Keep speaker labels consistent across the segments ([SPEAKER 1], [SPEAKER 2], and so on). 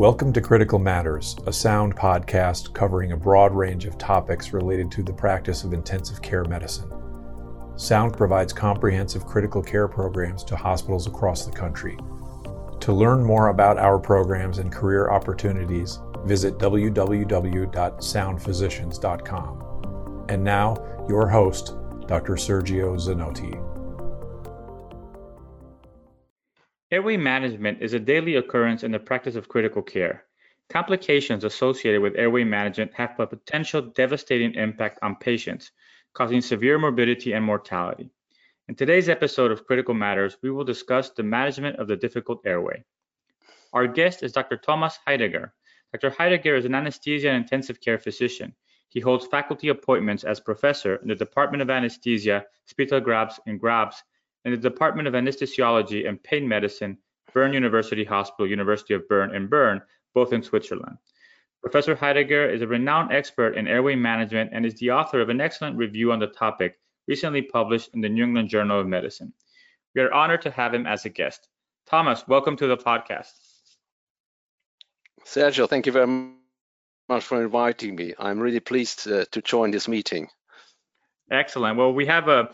[SPEAKER 1] Welcome to Critical Matters, a sound podcast covering a broad range of topics related to the practice of intensive care medicine. Sound provides comprehensive critical care programs to hospitals across the country. To learn more about our programs and career opportunities, visit www.soundphysicians.com. And now, your host, Dr. Sergio Zanotti.
[SPEAKER 2] Airway management is a daily occurrence in the practice of critical care. Complications associated with airway management have a potential devastating impact on patients, causing severe morbidity and mortality. In today's episode of Critical Matters, we will discuss the management of the difficult airway. Our guest is Dr. Thomas Heidegger. Dr. Heidegger is an anesthesia and intensive care physician. He holds faculty appointments as professor in the Department of Anesthesia, Spitalgrabs, and Grabs in the Department of Anesthesiology and Pain Medicine, Bern University Hospital, University of Bern in Bern, both in Switzerland. Professor Heidegger is a renowned expert in airway management and is the author of an excellent review on the topic recently published in the New England Journal of Medicine. We are honored to have him as a guest. Thomas, welcome to the podcast.
[SPEAKER 3] Sergio, thank you very much for inviting me. I'm really pleased uh, to join this meeting.
[SPEAKER 2] Excellent. Well, we have a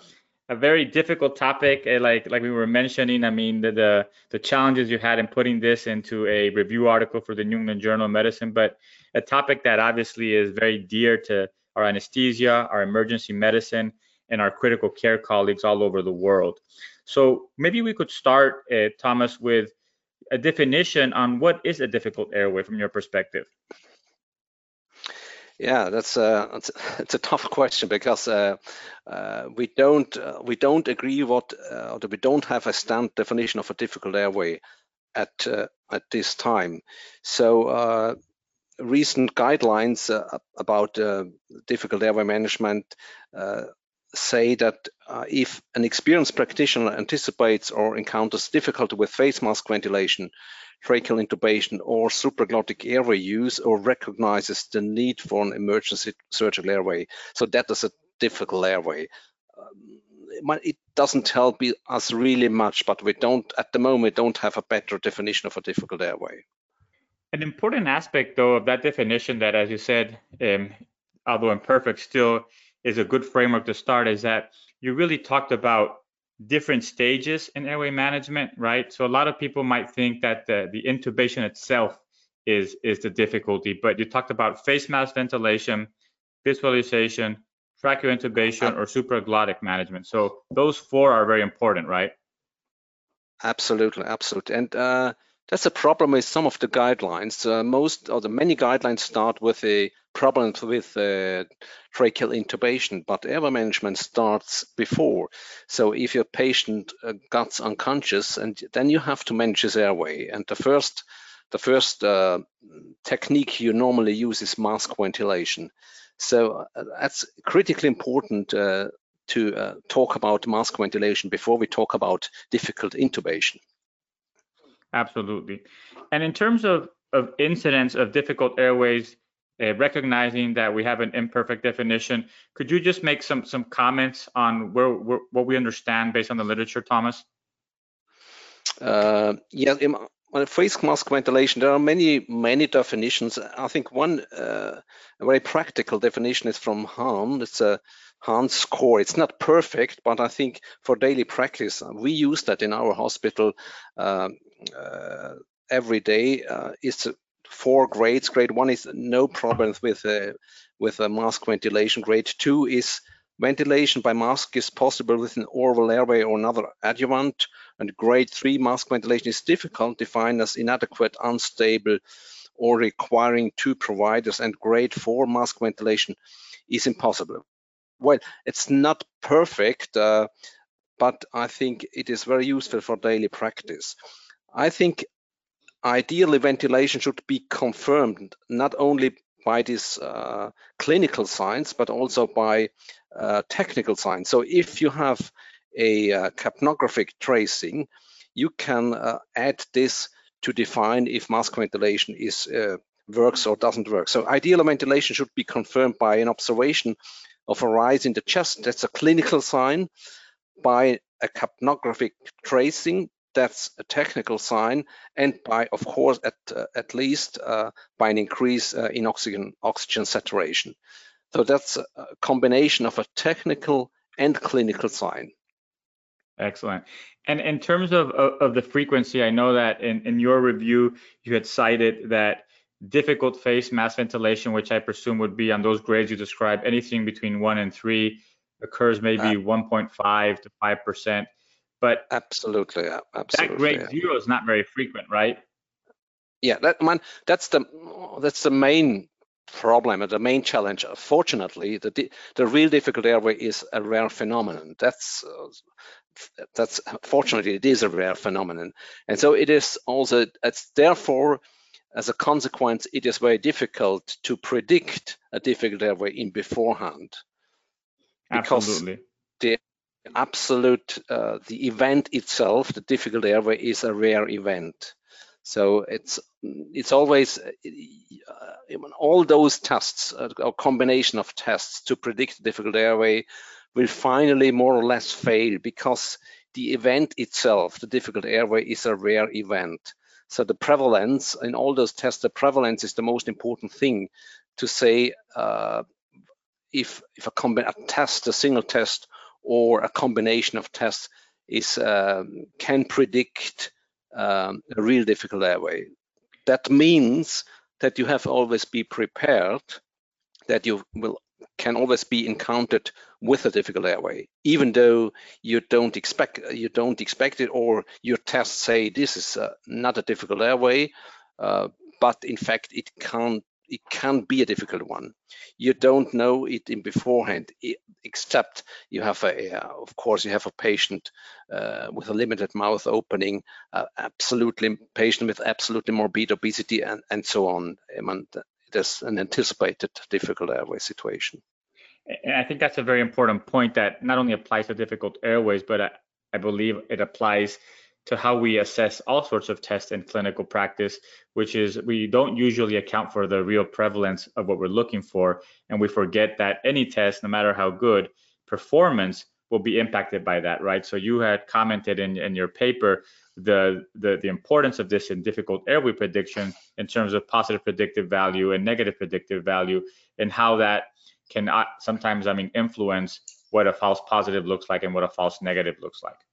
[SPEAKER 2] a very difficult topic eh, like like we were mentioning i mean the, the, the challenges you had in putting this into a review article for the new england journal of medicine but a topic that obviously is very dear to our anesthesia our emergency medicine and our critical care colleagues all over the world. So maybe we could start uh, thomas with a definition on what is a difficult airway from your perspective
[SPEAKER 3] yeah, that's a it's, a tough question because uh, uh, we don't uh, we don't agree what uh, we don't have a standard definition of a difficult airway at uh, at this time. So uh, recent guidelines about difficult airway management say that if an experienced practitioner anticipates or encounters difficulty with face mask ventilation, tracheal intubation or supraglottic airway use or recognizes the need for an emergency surgical airway. So that is a difficult airway. Um, it doesn't help us really much, but we don't, at the moment, don't have a better definition of a difficult airway.
[SPEAKER 2] An important aspect, though, of that definition that, as you said, um, although imperfect, still is a good framework to start is that you really talked about different stages in airway management, right? So a lot of people might think that the, the intubation itself is is the difficulty, but you talked about face mask ventilation, visualization, tracheal intubation, or supraglottic management. So those four are very important, right?
[SPEAKER 3] Absolutely, absolutely. And uh, that's a problem with some of the guidelines. Uh, most or the many guidelines start with a problem with uh, tracheal intubation, but airway management starts before. So if your patient uh, gets unconscious, and then you have to manage his airway, and the first the first uh, technique you normally use is mask ventilation. So uh, that's critically important uh, to uh, talk about mask ventilation before we talk about difficult intubation.
[SPEAKER 2] Absolutely. And in terms of, of incidence of difficult airways, uh, recognizing that we have an imperfect definition, could you just make some some comments on where, where what we understand based on the literature, Thomas?
[SPEAKER 3] Uh, yeah, on face mask ventilation, there are many many definitions. I think one uh, a very practical definition is from Han. It's a Han score. It's not perfect, but I think for daily practice, we use that in our hospital um, uh, every day. Uh, it's four grades. Grade one is no problems with uh, with a mask ventilation. Grade two is ventilation by mask is possible with an oral airway or another adjuvant. And grade three mask ventilation is difficult, defined as inadequate, unstable, or requiring two providers. And grade four mask ventilation is impossible. Well, it's not perfect, uh, but I think it is very useful for daily practice. I think ideally ventilation should be confirmed not only by this uh, clinical signs, but also by uh, technical signs. So if you have a uh, capnographic tracing, you can uh, add this to define if mask ventilation is uh, works or doesn't work. So ideal ventilation should be confirmed by an observation of a rise in the chest. That's a clinical sign by a capnographic tracing that's a technical sign, and by, of course, at uh, at least uh, by an increase uh, in oxygen oxygen saturation. So that's a combination of a technical and clinical sign.
[SPEAKER 2] Excellent. And in terms of, of, of the frequency, I know that in, in your review, you had cited that difficult face mask ventilation, which I presume would be on those grades you described, anything between one and three occurs maybe uh, 1.5 to 5%. But
[SPEAKER 3] absolutely, absolutely.
[SPEAKER 2] That grade yeah. zero is not very frequent, right?
[SPEAKER 3] Yeah, that man, that's the that's the main problem and the main challenge. Fortunately, the the real difficult airway is a rare phenomenon. That's uh, that's fortunately it is a rare phenomenon, and so it is also. It's therefore, as a consequence, it is very difficult to predict a difficult airway in beforehand.
[SPEAKER 2] Absolutely.
[SPEAKER 3] Absolute uh, the event itself, the difficult airway, is a rare event. So it's it's always uh, all those tests, uh, a combination of tests to predict the difficult airway, will finally more or less fail because the event itself, the difficult airway, is a rare event. So the prevalence in all those tests, the prevalence is the most important thing to say uh, if if a, a test, a single test, or a combination of tests is um, can predict um, a real difficult airway. That means that you have always be prepared that you will can always be encountered with a difficult airway, even though you don't expect you don't expect it, or your tests say this is uh, not a difficult airway, uh, but in fact it can't it can be a difficult one. You don't know it in beforehand, except you have a, of course, you have a patient uh, with a limited mouth opening, uh, absolutely patient with absolutely morbid obesity, and and so on. I mean, there's an anticipated difficult airway situation.
[SPEAKER 2] And I think that's a very important point that not only applies to difficult airways, but I, I believe it applies to how we assess all sorts of tests in clinical practice, which is we don't usually account for the real prevalence of what we're looking for. And we forget that any test, no matter how good, performance will be impacted by that, right? So you had commented in, in your paper the, the, the importance of this in difficult airway prediction in terms of positive predictive value and negative predictive value and how that can uh, sometimes, I mean, influence what a false positive looks like and what a false negative looks like.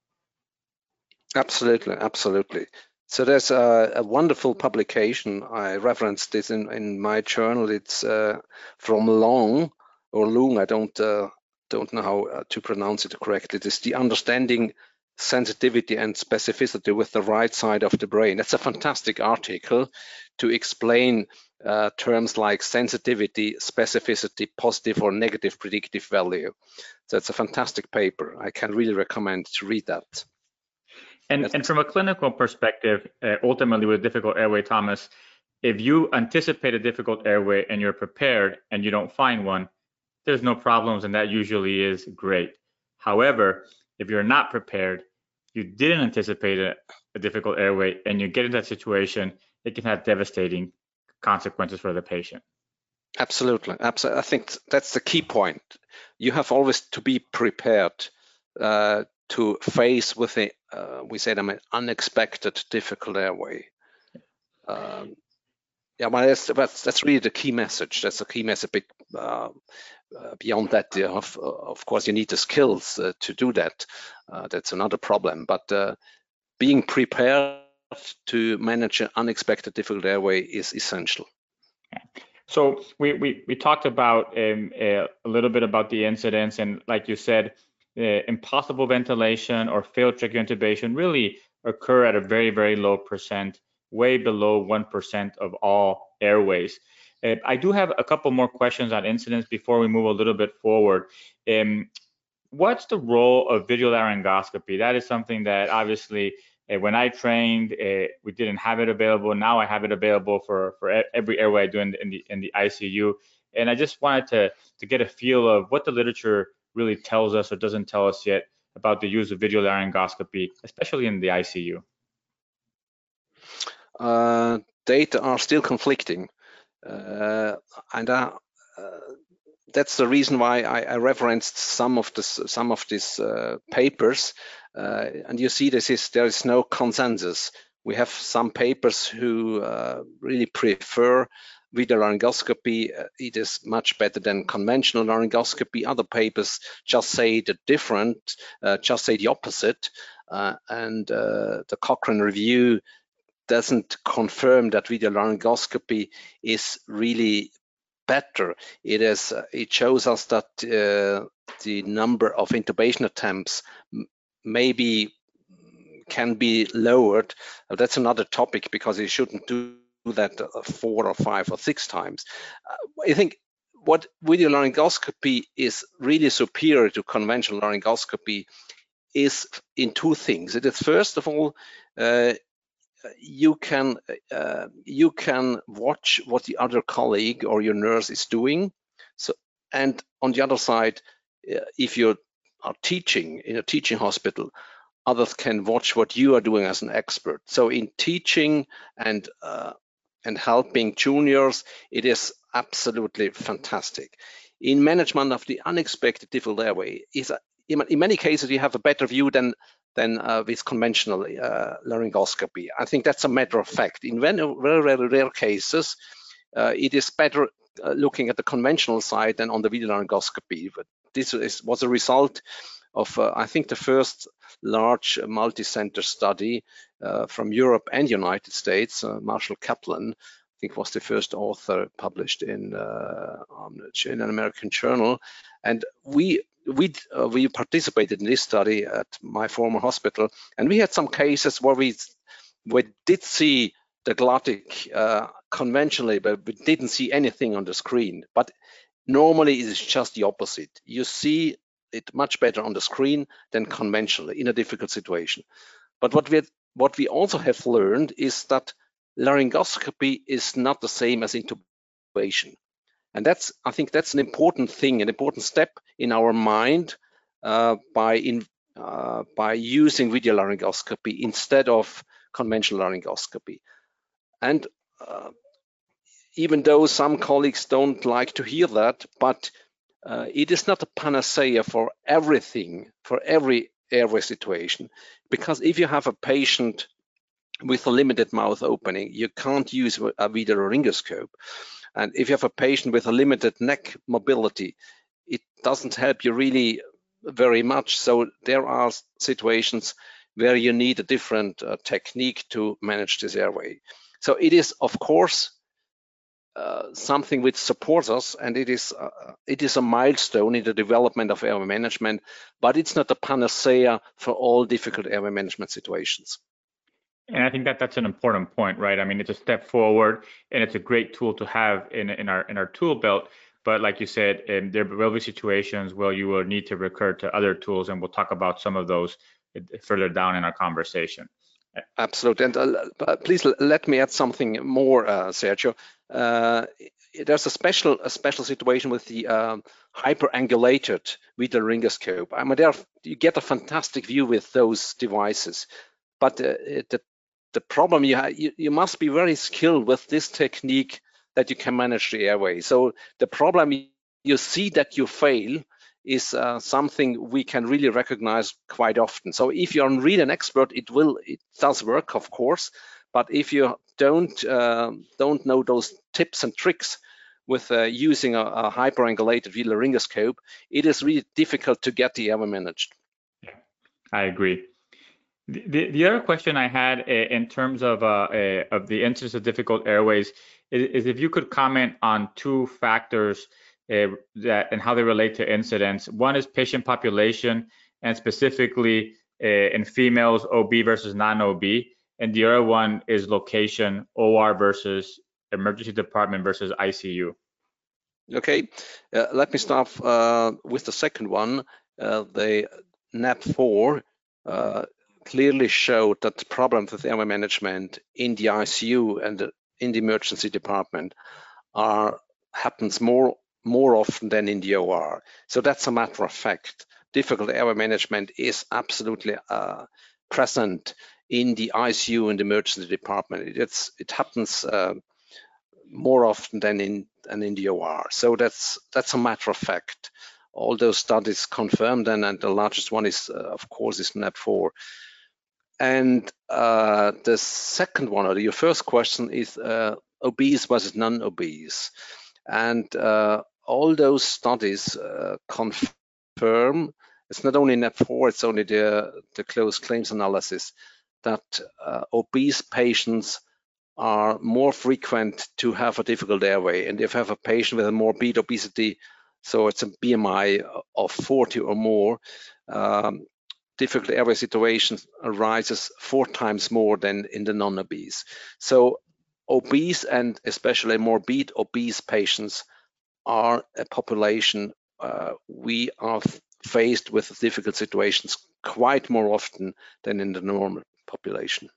[SPEAKER 3] Absolutely, absolutely. So there's a, a, wonderful publication. I referenced this in, in my journal. It's uh, from Long or Lung. I don't uh, don't know how uh, to pronounce it correctly. It's the understanding sensitivity and specificity with the right side of the brain. That's a fantastic article to explain uh, terms like sensitivity, specificity, positive or negative predictive value. So it's a fantastic paper. I can really recommend to read that.
[SPEAKER 2] And, and from a clinical perspective, uh, ultimately with difficult airway, Thomas, if you anticipate a difficult airway and you're prepared and you don't find one, there's no problems and that usually is great. However, if you're not prepared, you didn't anticipate a, a difficult airway and you get in that situation, it can have devastating consequences for the patient.
[SPEAKER 3] Absolutely. Absolutely. I think that's the key point. You have always to be prepared uh, to face with a, uh, we say them an unexpected difficult airway. Um, yeah, well, that's, that's, that's really the key message. That's the key message. Uh, uh, beyond that, you have, of course, you need the skills uh, to do that. Uh, that's another problem. But uh, being prepared to manage an unexpected difficult airway is essential.
[SPEAKER 2] So we, we, we talked about um, a little bit about the incidents, and like you said, uh, impossible ventilation or failed tracheal intubation really occur at a very, very low percent, way below 1% of all airways. Uh, I do have a couple more questions on incidents before we move a little bit forward. Um, what's the role of video laryngoscopy? That is something that obviously uh, when I trained, uh, we didn't have it available. Now I have it available for, for every airway I do in the, in the, in the ICU. And I just wanted to, to get a feel of what the literature really tells us or doesn't tell us yet about the use of video laryngoscopy, especially in the ICU?
[SPEAKER 3] Uh, data are still conflicting, uh, and uh, that's the reason why I, I, referenced some of this, some of these uh, papers, uh, and you see this is there is no consensus. We have some papers who uh, really prefer video laryngoscopy. Uh, it is much better than conventional laryngoscopy. Other papers just say the different, uh, just say the opposite, uh, and the Cochrane review doesn't confirm that video laryngoscopy is really better. It is. Uh, it shows us that uh, the number of intubation attempts maybe can be lowered. Uh, that's another topic because you shouldn't do that uh, four or five or six times. Uh, I think what video laryngoscopy is really superior to conventional laryngoscopy is in two things. It is first of all uh, you can uh, you can watch what the other colleague or your nurse is doing. So and on the other side, uh, if you are teaching in a teaching hospital, others can watch what you are doing as an expert. So in teaching and and helping juniors, it is absolutely fantastic. In management of the unexpected difficult airway, is in many cases you have a better view than than uh, with conventional uh, laryngoscopy. I think that's a matter of fact. In very, very, rare cases, uh, it is better uh, looking at the conventional side than on the video laryngoscopy. But this is, was a result of, uh, I think, the first large multi-center study from Europe and United States. Marshall Kaplan, I think, was the first author published in, in an American journal. And we we uh, we participated in this study at my former hospital, and we had some cases where we we did see the glottic uh, conventionally, but we didn't see anything on the screen. But normally it is just the opposite. You see it much better on the screen than conventionally in a difficult situation. But what we what we also have learned is that laryngoscopy is not the same as intubation. And that's, I think that's an important thing, an important step in our mind uh, by, in, uh, by using video laryngoscopy instead of conventional laryngoscopy. And uh, even though some colleagues don't like to hear that, but uh, it is not a panacea for everything, for every airway situation. Because if you have a patient with a limited mouth opening, you can't use a video laryngoscope. And if you have a patient with a limited neck mobility, it doesn't help you really very much. So there are situations where you need a different uh, technique to manage this airway. So it is, of course, uh, something which supports us, and it is uh, it is a milestone in the development of airway management, but it's not a panacea for all difficult airway management situations.
[SPEAKER 2] And I think that that's an important point, right? I mean, it's a step forward, and it's a great tool to have in in our in our tool belt. But like you said, um, there will be situations where you will need to recur to other tools, and we'll talk about some of those uh, further down in our conversation.
[SPEAKER 3] Absolutely, and uh, please let me add something more, uh, Sergio. Uh, there's a special a special situation with the um, hyperangulated laryngoscope. I mean, there you get a fantastic view with those devices, but uh, the the problem you, you, you must be very skilled with this technique that you can manage the airway. So the problem you see that you fail is uh, something we can really recognize quite often. So if you're really an expert, it will it does work, of course. But if you don't uh, don't know those tips and tricks with uh, using a, a hyperangulated video laryngoscope, it is really difficult to get the airway managed.
[SPEAKER 2] I agree. The, the other question I had in terms of uh, of the incidence of difficult airways is, is, if you could comment on two factors uh, that and how they relate to incidence. One is patient population and specifically uh, in females OB versus non-OB, and the other one is location OR versus emergency department versus ICU.
[SPEAKER 3] Okay, uh, let me start with the second one. the NAP4 uh, clearly showed that the problems with airway management in the ICU and in the emergency department are happens more more often than in the OR. So that's a matter of fact. Difficult airway management is absolutely uh, present in the ICU and emergency department. It's it happens uh, more often than in and in the OR. So that's that's a matter of fact. All those studies confirmed, and, and the largest one is, uh, of course, is NAP4. And uh, the second one, or your first question, is uh, obese versus non-obese. And uh, all those studies uh, confirm it's not only NAP4, it's only the, the closed claims analysis that uh, obese patients are more frequent to have a difficult airway. And if you have a patient with a morbid obesity, so it's a BMI of 40 or more, um, difficult airway situation arises four times more than in the non-obese. So obese and especially morbid obese patients are a population uh, we are faced with difficult situations quite more often than in the normal population.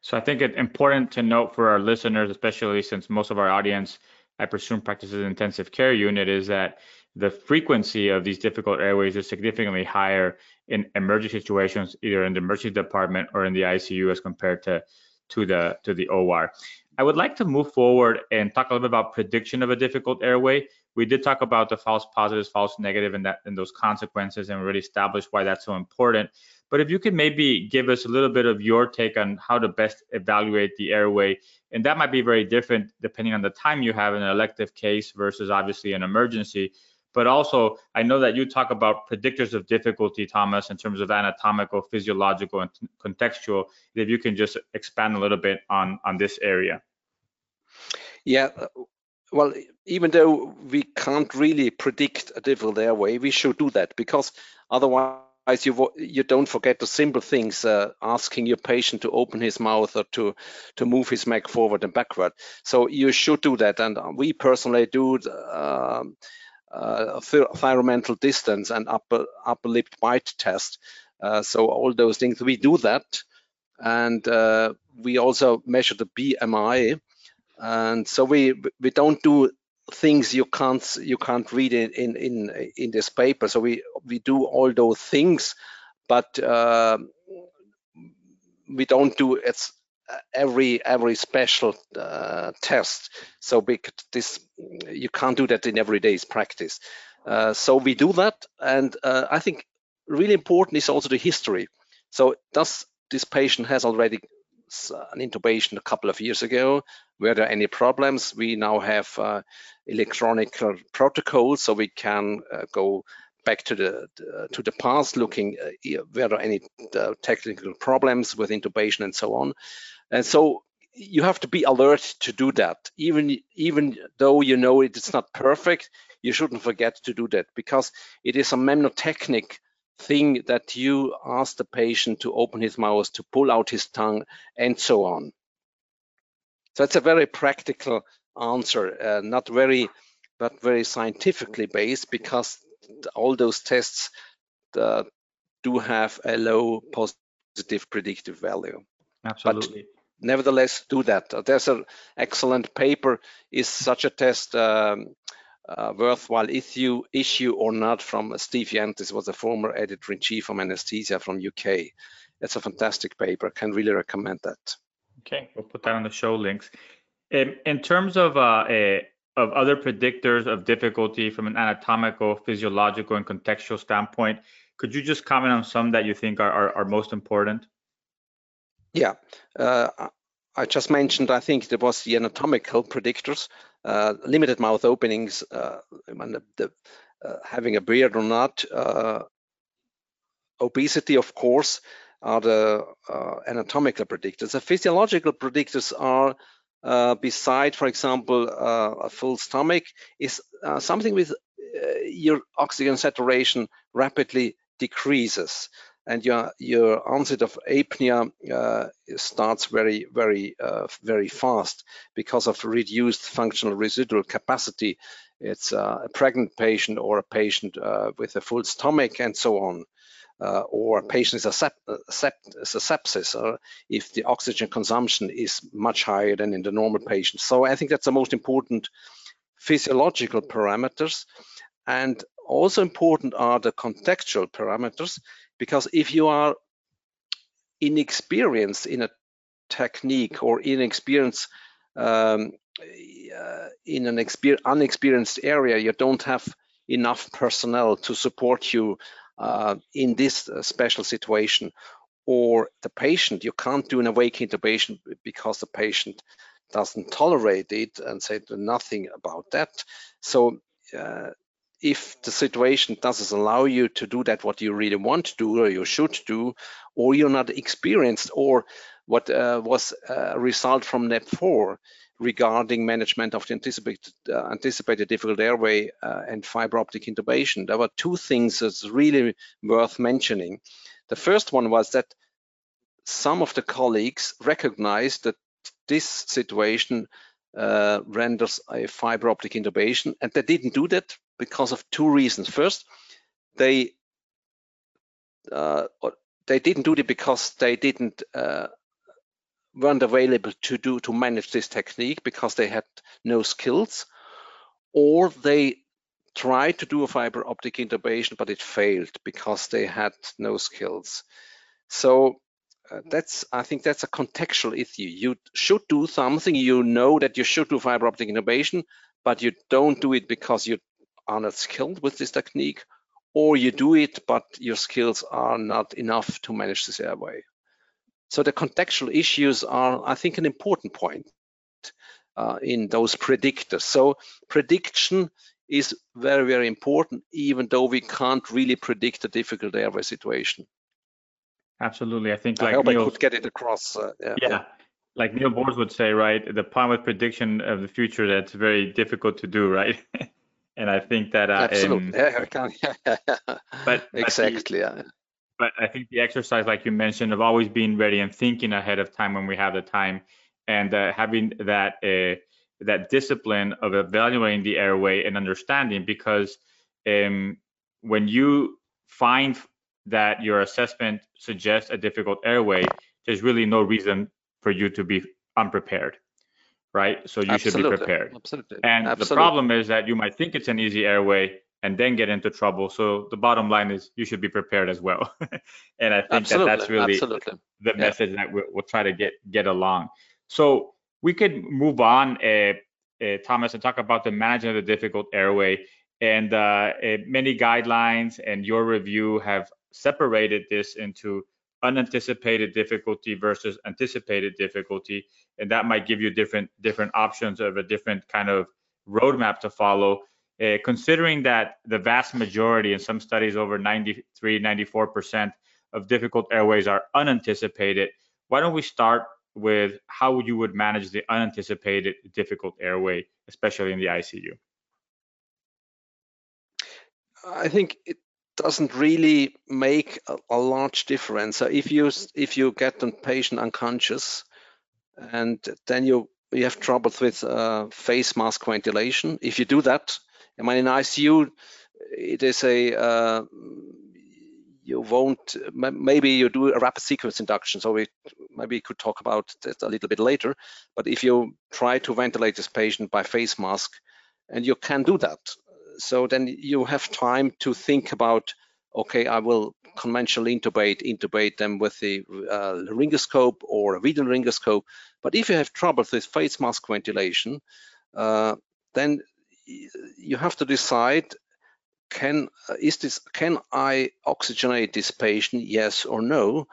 [SPEAKER 2] So I think it's important to note for our listeners, especially since most of our audience, I presume, practices intensive care unit, is that the frequency of these difficult airways is significantly higher in emergency situations, either in the emergency department or in the ICU as compared to to the to the OR. I would like to move forward and talk a little bit about prediction of a difficult airway. We did talk about the false positives, false negative, and that and those consequences, and really established why that's so important. But if you could maybe give us a little bit of your take on how to best evaluate the airway, and that might be very different depending on the time you have in an elective case versus obviously an emergency. But also, I know that you talk about predictors of difficulty, Thomas, in terms of anatomical, physiological, and contextual. If you can just expand a little bit on on this area.
[SPEAKER 3] Yeah, well, even though we can't really predict a difficult airway, we should do that because otherwise you you don't forget the simple things, uh, asking your patient to open his mouth or to to move his neck forward and backward. So you should do that, and we personally do um, uh, thyromental distance and upper upper lip bite test. Uh, so all those things we do that, and uh, we also measure the BMI, and so we we don't do things you can't you can't read in in in, in this paper. So we we do all those things, but uh, we don't do it's every every special uh, test. So because this you can't do that in everyday's practice. Uh, so we do that, and uh, I think really important is also the history. So does this patient has already an intubation a couple of years ago. Were there any problems? We now have uh, electronic uh, protocols, so we can uh, go back to the to the past, looking uh, were there any uh, technical problems with intubation and so on. And so you have to be alert to do that, even even though you know it is not perfect. You shouldn't forget to do that because it is a mnemotechnic thing that you ask the patient to open his mouth, to pull out his tongue, and so on. So it's a very practical answer, uh, not very, but very scientifically based because all those tests uh, do have a low positive predictive value.
[SPEAKER 2] Absolutely.
[SPEAKER 3] But nevertheless, do that. There's an excellent paper. Is such a test um, uh, worthwhile issue issue or not from Steve Yentis was a former editor-in-chief from Anesthesia from UK. It's a fantastic paper. Can really recommend that.
[SPEAKER 2] Okay, we'll put that on the show links. In, in terms of uh, a, of other predictors of difficulty from an anatomical, physiological, and contextual standpoint, could you just comment on some that you think are, are, are most important?
[SPEAKER 3] Yeah, uh, I just mentioned, I think there was the anatomical predictors, uh, limited mouth openings, uh, the, the, uh, having a beard or not, uh, obesity, of course, are the anatomical predictors. The physiological predictors are, beside, for example, a full stomach, is something with your oxygen saturation rapidly decreases and your your onset of apnea uh, starts very very uh, very fast because of reduced functional residual capacity. It's uh, a pregnant patient or a patient uh, with a full stomach and so on, uh, or a patient is a, sep sep is a sepsis, or if the oxygen consumption is much higher than in the normal patient. So I think that's the most important physiological parameters, and also important are the contextual parameters because if you are inexperienced in a technique or inexperienced um, uh, in an unexperienced area, you don't have enough personnel to support you uh, in this uh, special situation. Or the patient, you can't do an awake intubation because the patient doesn't tolerate it and say nothing about that. So uh, if the situation doesn't allow you to do that what you really want to do or you should do or you're not experienced or what uh, was a result from NAP4 regarding management of the anticipated, uh, anticipated difficult airway uh, and fiber optic intubation. There were two things that's really worth mentioning. The first one was that some of the colleagues recognized that this situation uh, renders a fiber optic intubation, and they didn't do that because of two reasons. First, they uh, they didn't do it because they didn't uh, weren't available to do to manage this technique because they had no skills, or they tried to do a fiber optic intubation but it failed because they had no skills. So uh, that's I think that's a contextual issue. You should do something. You know that you should do fiber optic intubation, but you don't do it because you are not skilled with this technique, or you do it but your skills are not enough to manage this airway. So the contextual issues are, I think, an important point uh, in those predictors. So prediction is very, very important, even though we can't really predict a difficult airway situation.
[SPEAKER 2] Absolutely. I think
[SPEAKER 3] like I hope Neil, I could get it across.
[SPEAKER 2] Uh, yeah, yeah. Like Niels Bohr would say, right? The problem with prediction of the future that's very difficult to do, right? and I think that uh,
[SPEAKER 3] absolutely, um, yeah, I can.
[SPEAKER 2] but
[SPEAKER 3] exactly,
[SPEAKER 2] yeah. But I think the exercise, like you mentioned, of always being ready and thinking ahead of time when we have the time, and uh, having that uh, that discipline of evaluating the airway and understanding, because um, when you find that your assessment suggests a difficult airway, there's really no reason for you to be unprepared, right? So you
[SPEAKER 3] Absolutely.
[SPEAKER 2] should be prepared.
[SPEAKER 3] Absolutely.
[SPEAKER 2] And
[SPEAKER 3] Absolutely.
[SPEAKER 2] the problem is that you might think it's an easy airway and then get into trouble. So the bottom line is you should be prepared as well. and I think Absolutely. that that's really the yeah. message that we'll, we'll, try to get get along. So we could move on, uh, uh, Thomas, and talk about the management of the difficult airway. And uh, uh many guidelines and your review have separated this into unanticipated difficulty versus anticipated difficulty, and that might give you different different options of a different kind of roadmap to follow. Uh, considering that the vast majority, in some studies over 93, 94% of difficult airways are unanticipated, why don't we start with how you would manage the unanticipated difficult airway, especially in the ICU?
[SPEAKER 3] I think it doesn't really make a, a large difference. So if you if you get the patient unconscious, and then you you have troubles with uh, face mask ventilation, if you do that, I mean in ICU, it is a uh, you won't maybe you do a rapid sequence induction so we maybe could talk about that a little bit later but if you try to ventilate this patient by face mask and you can do that so then you have time to think about, okay, I will conventionally intubate, intubate them with the uh, laryngoscope or a video laryngoscope. But if you have trouble with face mask ventilation, uh, then you have to decide can is this can I oxygenate this patient yes or no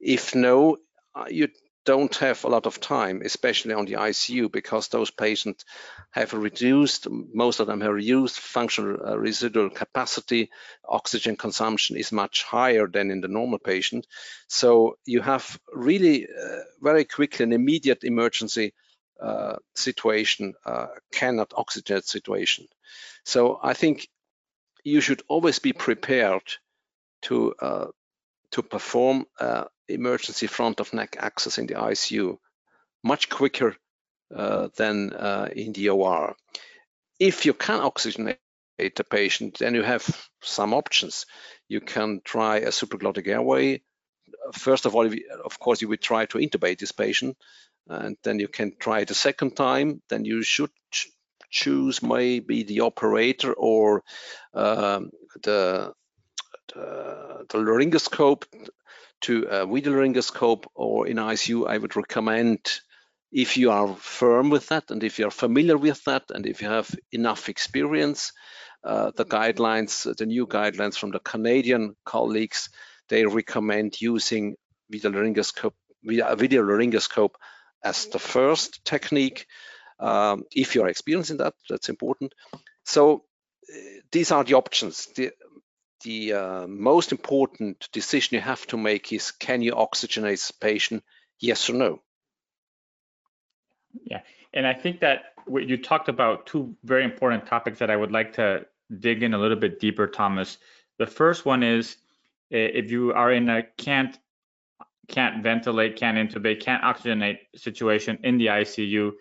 [SPEAKER 3] if no uh, you don't have a lot of time, especially on the ICU, because those patients have reduced, most of them have reduced functional uh, residual capacity. Oxygen consumption is much higher than in the normal patient. So you have really uh, very quickly an immediate emergency uh, situation, uh, cannot oxygenate situation. So I think you should always be prepared to uh, to perform uh, emergency front of neck access in the ICU much quicker uh, than uh, in the OR. If you can oxygenate the patient, then you have some options. You can try a supraglottic airway. First of all, of course, you would try to intubate this patient, and then you can try it a second time. Then you should ch choose maybe the operator or um, the, the, the laryngoscope to a video or in ICU, I would recommend if you are firm with that and if you're familiar with that and if you have enough experience, uh, the guidelines, the new guidelines from the Canadian colleagues, they recommend using video laryngoscope, video laryngoscope as the first technique. Um, if you're experiencing that, that's important. So uh, these are the options. The, the uh, most important decision you have to make is can you oxygenate the patient, yes or no?
[SPEAKER 2] Yeah, and I think that you talked about two very important topics that I would like to dig in a little bit deeper, Thomas. The first one is if you are in a can't can't ventilate, can't intubate, can't oxygenate situation in the ICU.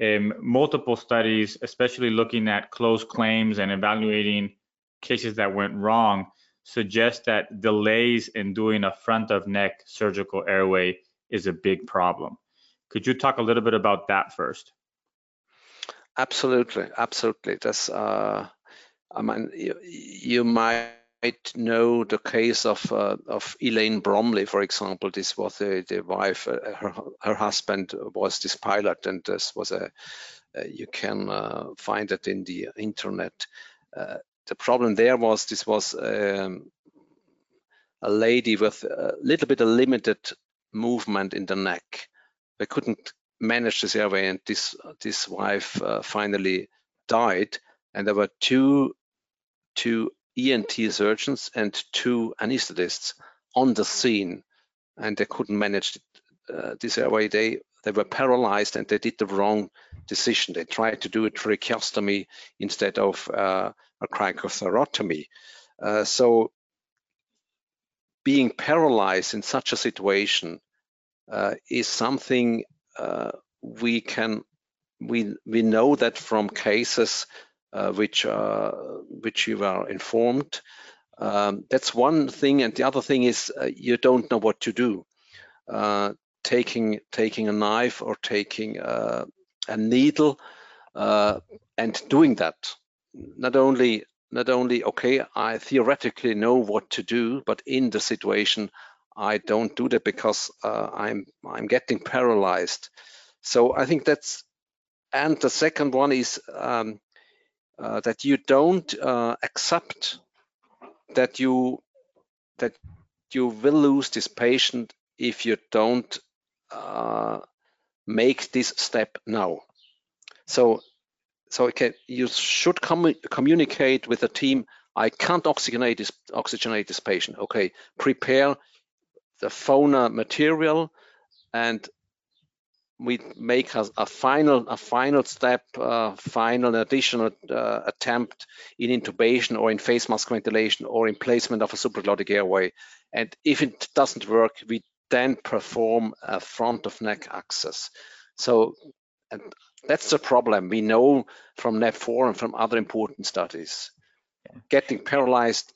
[SPEAKER 2] Um, multiple studies, especially looking at closed claims and evaluating cases that went wrong, suggest that delays in doing a front of neck surgical airway is a big problem. Could you talk a little bit about that first?
[SPEAKER 3] Absolutely, absolutely. That's uh, I mean, you, you might know the case of uh, of Elaine Bromiley, for example. This was the, the wife, uh, her her husband was this pilot, and this was a uh, you can uh, find it in the internet. The problem there was this was um, a lady with a little bit of limited movement in the neck. They couldn't manage this airway, and this this wife uh, finally died. And there were two two ENT surgeons and two anesthetists on the scene, and they couldn't manage uh, this airway. They they were paralyzed and they did the wrong decision. They tried to do a tracheostomy instead of uh, a cricothyrotomy. Uh, so being paralyzed in such a situation uh, is something uh, we can we we know that from cases uh, which uh, which you are informed. Um, that's one thing, and the other thing is uh, you don't know what to do. Uh, taking taking a knife or taking a needle and doing that not only not only okay i theoretically know what to do but in the situation I don't do that because uh, I'm I'm getting paralyzed. So I think that's and the second one is um, uh, that you don't uh, accept that you that you will lose this patient if you don't uh, make this step now. So so okay, you should com communicate with the team. I can't oxygenate this oxygenate this patient. Okay, prepare the FONA material and we make a, a final a final step, uh, final additional uh, attempt in intubation or in face mask ventilation or in placement of a supraglottic airway. And if it doesn't work, we then perform a front of neck access. So and that's the problem. We know from NAP4 and from other important studies. Getting paralyzed,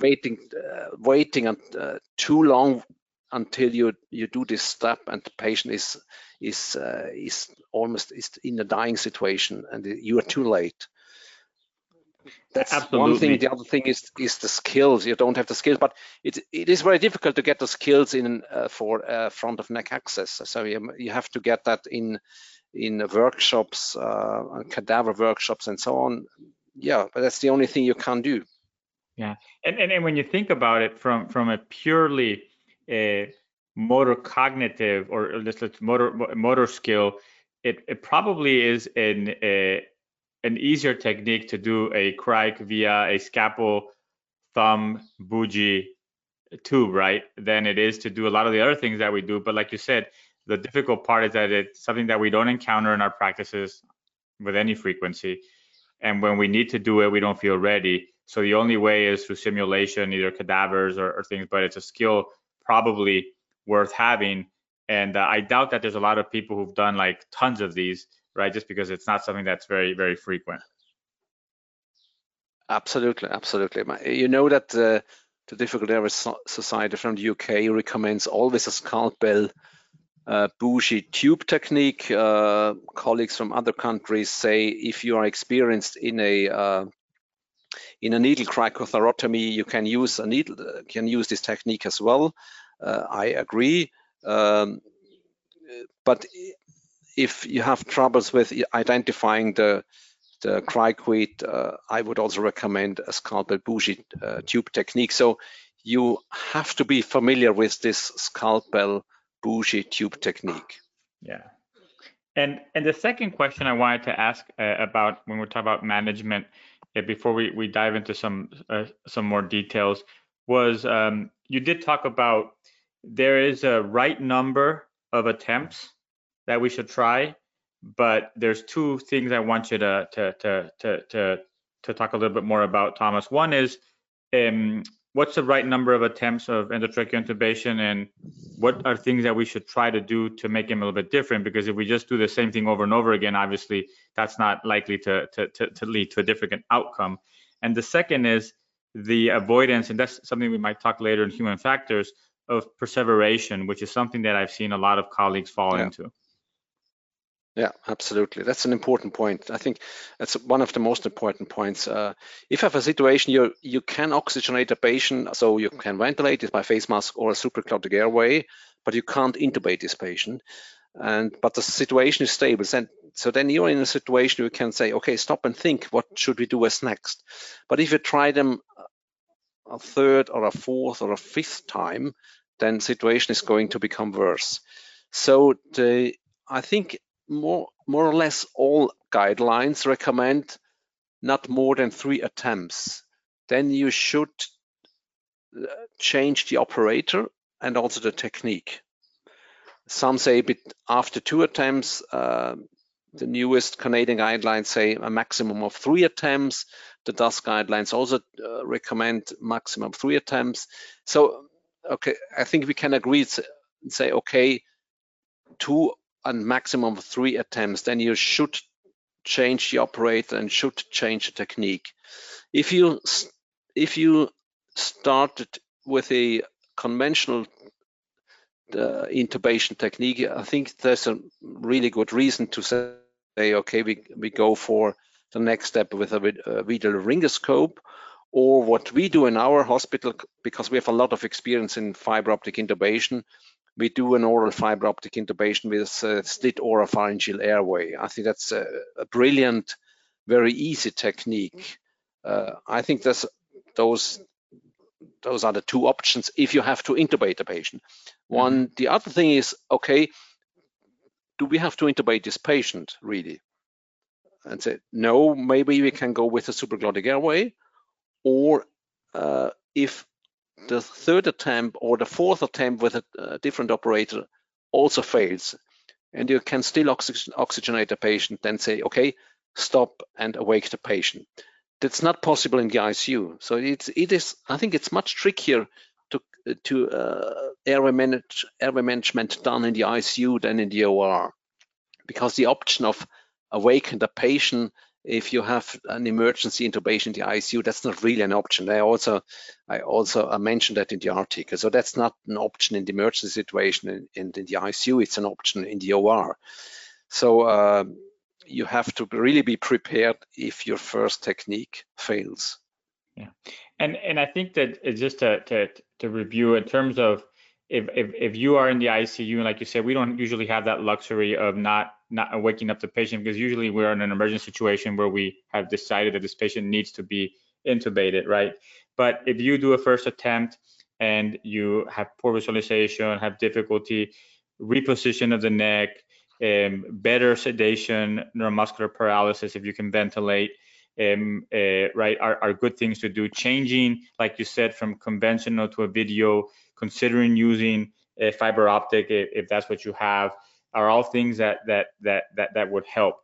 [SPEAKER 3] waiting, uh, waiting uh, too long until you you do this step and the patient is is uh, is almost is in a dying situation and you are too late that's Absolutely. one thing the other thing is is the skills. You don't have the skills but it it is very difficult to get the skills in uh, for uh, front of neck access. So you, you have to get that in in workshops uh, cadaver workshops and so on. Yeah but that's the only thing you can do.
[SPEAKER 2] Yeah. And, and and when you think about it from from a purely a motor cognitive or let's, let's motor motor skill, it, it probably is an a, an easier technique to do a cric via a scalpel thumb bougie tube, right, than it is to do a lot of the other things that we do. But like you said, the difficult part is that it's something that we don't encounter in our practices with any frequency. And when we need to do it, we don't feel ready. So the only way is through simulation, either cadavers or, or things, but it's a skill probably worth having. And uh, I doubt that there's a lot of people who've done like tons of these, right? Just because it's not something that's very, very frequent.
[SPEAKER 3] Absolutely, absolutely. You know that uh, the Difficult Airway Society from the UK recommends always a scalpel uh, bougie tube technique. Uh, colleagues from other countries say if you are experienced in a uh, in a needle cricothyrotomy, you can use a needle, can use this technique as well. Uh, I agree, um, but if you have troubles with identifying the the cricoid, uh, I would also recommend a scalpel bougie uh, tube technique. So you have to be familiar with this scalpel bougie tube technique.
[SPEAKER 2] Yeah. And and the second question I wanted to ask uh, about when we're talking about management, uh, before we, we dive into some uh, some more details, was um, you did talk about there is a right number of attempts that we should try, but there's two things I want you to to to to to, to talk a little bit more about, Thomas. One is um, what's the right number of attempts of endotracheal intubation and what are things that we should try to do to make them a little bit different because if we just do the same thing over and over again obviously that's not likely to to, to, to lead to a different outcome and the second is the avoidance and that's something we might talk later in human factors of perseveration which is something that i've seen a lot of colleagues fall yeah. into
[SPEAKER 3] yeah, absolutely. That's an important point. I think that's one of the most important points. Uh, if you have a situation you you can oxygenate a patient, so you can ventilate it by face mask or a supraglottic airway, but you can't intubate this patient. And but the situation is stable. And so then you're in a situation where you can say, okay, stop and think, what should we do as next? But if you try them a third or a fourth or a fifth time, then situation is going to become worse. So the I think more, more or less all guidelines recommend not more than three attempts. Then you should uh, change the operator and also the technique. Some say after two attempts, uh, the newest Canadian guidelines say a maximum of three attempts. The DAS guidelines also uh, recommend maximum three attempts. So, okay, I think we can agree and say, okay, two a maximum of three attempts, then you should change the operator and should change the technique. If you if you started with a conventional uh, intubation technique, I think there's a really good reason to say, okay, we, we go for the next step with a, a video laryngoscope, or what we do in our hospital, because we have a lot of experience in fiber optic intubation, we do an oral fiber optic intubation with a slit oropharyngeal airway. I think that's a, a brilliant, very easy technique. Uh, I think that's those those are the two options if you have to intubate a patient. One, mm-hmm. the other thing is, okay, do we have to intubate this patient really? And say, no, maybe we can go with a supraglottic airway, or uh, if the third attempt or the fourth attempt with a, a different operator also fails. And you can still oxygen, oxygenate the patient then say okay stop and awake the patient. That's not possible in the icu so it's it is i think it's much trickier to to uh, airway, manage, airway management done in the icu than in the or because the option of awaken the patient if you have an emergency intubation in the ICU, that's not really an option. I also, I also I mentioned that in the article. So that's not an option in the emergency situation in, in, the ICU. It's an option in the OR. So uh, you have to really be prepared if your first technique fails.
[SPEAKER 2] Yeah, and and I think that just to to to review in terms of if, if if you are in the ICU and like you said, we don't usually have that luxury of not not waking up the patient because usually we're in an emergency situation where we have decided that this patient needs to be intubated, right? But if you do a first attempt and you have poor visualization, have difficulty, reposition of the neck, um, better sedation, neuromuscular paralysis if you can ventilate, um, uh, right, are, are good things to do. Changing, like you said, from conventional to a video considering using a fiber optic if, if that's what you have are all things that that that that, that would help.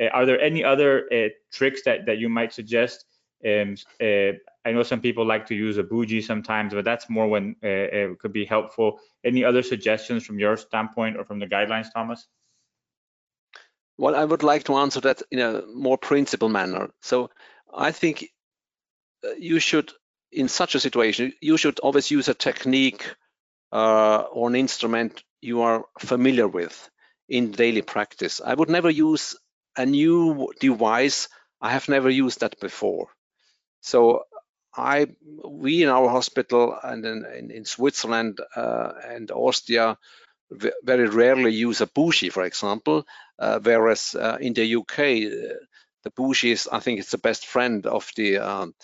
[SPEAKER 2] Uh, are there any other uh, tricks that that you might suggest? Um, uh, I know some people like to use a bougie sometimes, but that's more when uh, it could be helpful. Any other suggestions from your standpoint or from the guidelines, Thomas?
[SPEAKER 3] Well, I would like to answer that in a more principled manner. So I think uh, you should in such a situation, you should always use a technique uh, or an instrument you are familiar with in daily practice. I would never use a new device. I have never used that before. So I, we in our hospital and in, in, Switzerland uh, and Austria very rarely use a bougie, for example, uh, whereas uh, in the UK, uh, the bougie is, I think, it's the best friend of the um,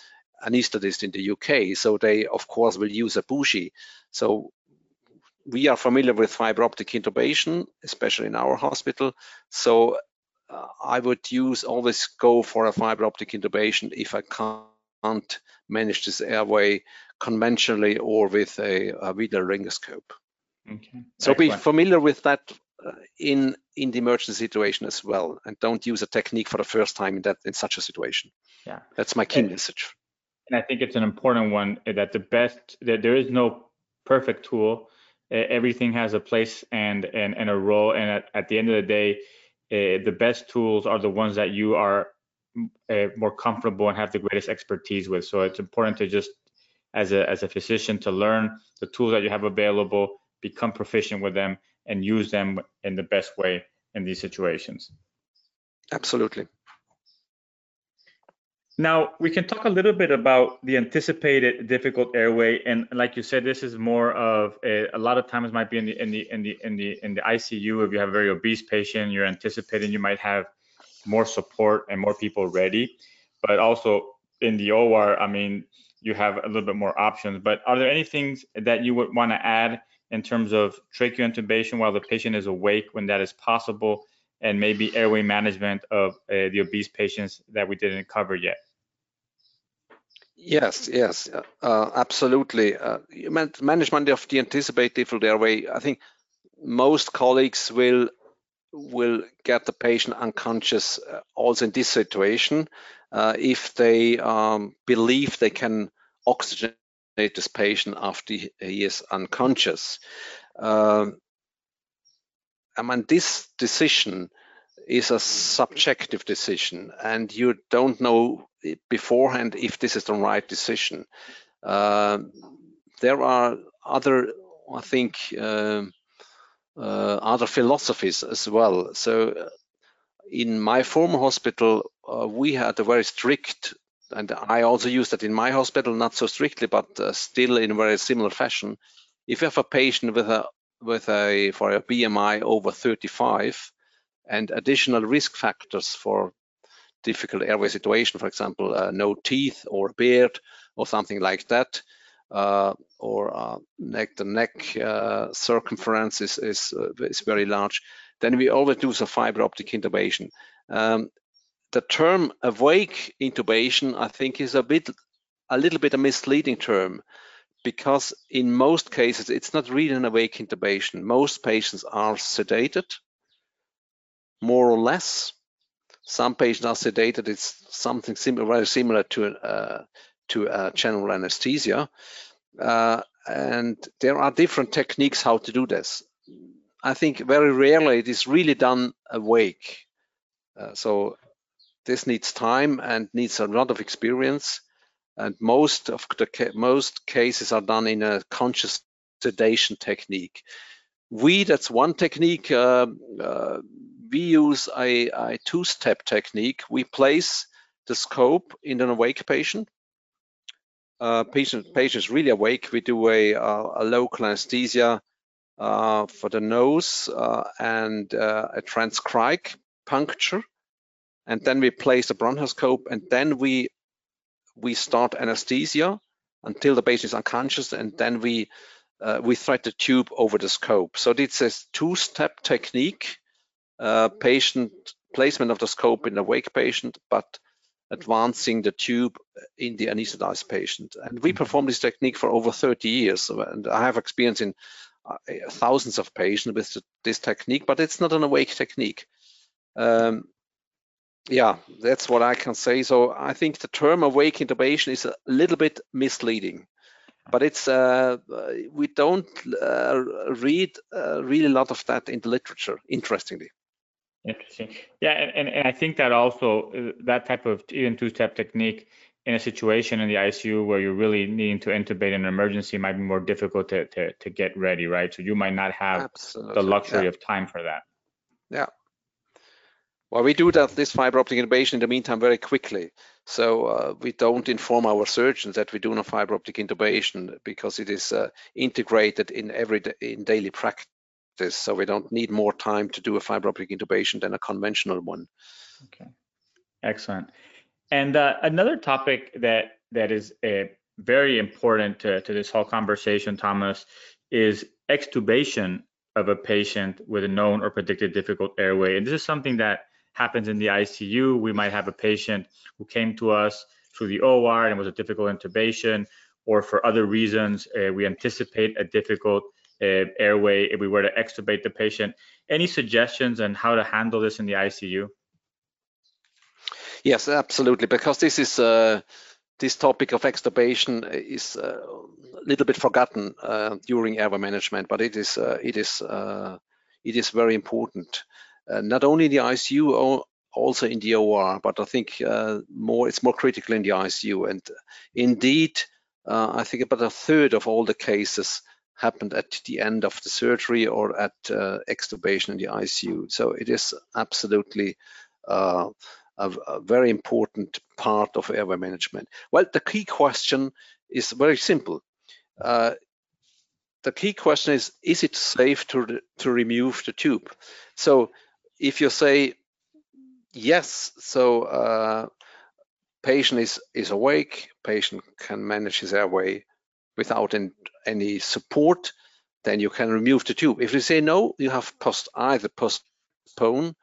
[SPEAKER 3] anesthetist in the UK. So they, of course, will use a bougie. So we are familiar with fiber optic intubation, especially in our hospital. So uh, I would use always go for a fiber optic intubation if I can't manage this airway conventionally or with a, a video laryngoscope. Okay. So be familiar with that uh, in in the emergency situation as well, and don't use a technique for the first time in that in such a situation.
[SPEAKER 2] Yeah,
[SPEAKER 3] that's my key and, message.
[SPEAKER 2] And I think it's an important one that the best that there is no perfect tool. Everything has a place and and, and a role, and at, at the end of the day, uh, the best tools are the ones that you are uh, more comfortable and have the greatest expertise with. So it's important to just, as a as a physician, to learn the tools that you have available, become proficient with them, and use them in the best way in these situations.
[SPEAKER 3] Absolutely.
[SPEAKER 2] Now we can talk a little bit about the anticipated difficult airway, and like you said, this is more of a, a, lot of times might be in the in the in the in the in the ICU. If you have a very obese patient, you're anticipating you might have more support and more people ready, but also in the OR, I mean, you have a little bit more options. But are there any things that you would want to add in terms of tracheal intubation while the patient is awake when that is possible, and maybe airway management of uh, the obese patients that we didn't cover yet?
[SPEAKER 3] Yes, yes, uh, absolutely. Uh, management of the anticipated difficult airway. I think most colleagues will will get the patient unconscious uh, also in this situation uh, if they um, believe they can oxygenate this patient after he is unconscious. Um, I mean, this decision is a subjective decision, and you don't know beforehand if this is the right decision. Uh, there are other, I think, uh, uh, other philosophies as well. So, uh, in my former hospital, uh, we had a very strict, and I also use that in my hospital, not so strictly, but uh, still in a very similar fashion. If you have a patient with a with a for a BMI over 35 and additional risk factors for difficult airway situation, for example, uh, no teeth or beard or something like that, uh, or uh, neck the neck uh, circumference is is, uh, is very large, then we always do some fiber optic intubation. Um, the term awake intubation, I think, is a bit a little bit a misleading term because in most cases it's not really an awake intubation. Most patients are sedated, more or less, some patients are sedated. It's something similar, very similar to uh, to uh, general anesthesia, uh, and there are different techniques how to do this. I think very rarely it is really done awake. Uh, so this needs time and needs a lot of experience. And most of the ca most cases are done in a conscious sedation technique. We, that's one technique. Uh, uh, we use a, a two-step technique. We place the scope in an awake patient. Uh, patient patient is really awake. We do a, a local anesthesia uh, for the nose uh, and uh, a transcricoid puncture, and then we place the bronchoscope, and then we we start anesthesia until the patient is unconscious, and then we uh, we thread the tube over the scope. So it's a two-step technique uh, patient placement of the scope in the awake patient, but advancing the tube in the anesthetized patient. And we mm-hmm. perform this technique for over 30 years. And I have experience in uh, thousands of patients with this technique, but it's not an awake technique. Um, yeah, that's what I can say. So I think the term awake intubation is a little bit misleading, but it's uh, we don't uh, read uh, really a lot of that in the literature, interestingly.
[SPEAKER 2] Interesting. Yeah, and, and, I think that also uh, that type of even two-step technique in a situation in the ICU where you're really needing to intubate in an emergency might be more difficult to to, to get ready, right? So you might not have Absolutely. the luxury yeah. of time for that.
[SPEAKER 3] Yeah. Well, we do that this fiber optic intubation in the meantime very quickly. So uh, we don't inform our surgeons that we do no fiber optic intubation because it is uh, integrated in every in daily practice practice. So we don't need more time to do a fiber optic intubation than a conventional one.
[SPEAKER 2] Okay, excellent. And uh, another topic that that is uh, very important to, to this whole conversation, Thomas, is extubation of a patient with a known or predicted difficult airway. And this is something that happens in the ICU. We might have a patient who came to us through the OR and was a difficult intubation, or for other reasons, uh, we anticipate a difficult airway if we were to extubate the patient. Any suggestions on how to handle this in the ICU?
[SPEAKER 3] Yes, absolutely, because this is uh, this topic of extubation is uh, a little bit forgotten uh, during airway management, but it is uh, it is uh, it is very important, uh, not only in the ICU, also in the OR, but I think uh, more it's more critical in the ICU. And indeed, I think about a third of all the cases happened at the end of the surgery or at extubation in the ICU. So it is absolutely a, a very important part of airway management? Well, the key question is very simple. Uh, the key question is, is it safe to, to remove the tube? So if you say yes, so uh, patient is, is awake, patient can manage his airway without any, support, then you can remove the tube. If you say no, you have post either postpone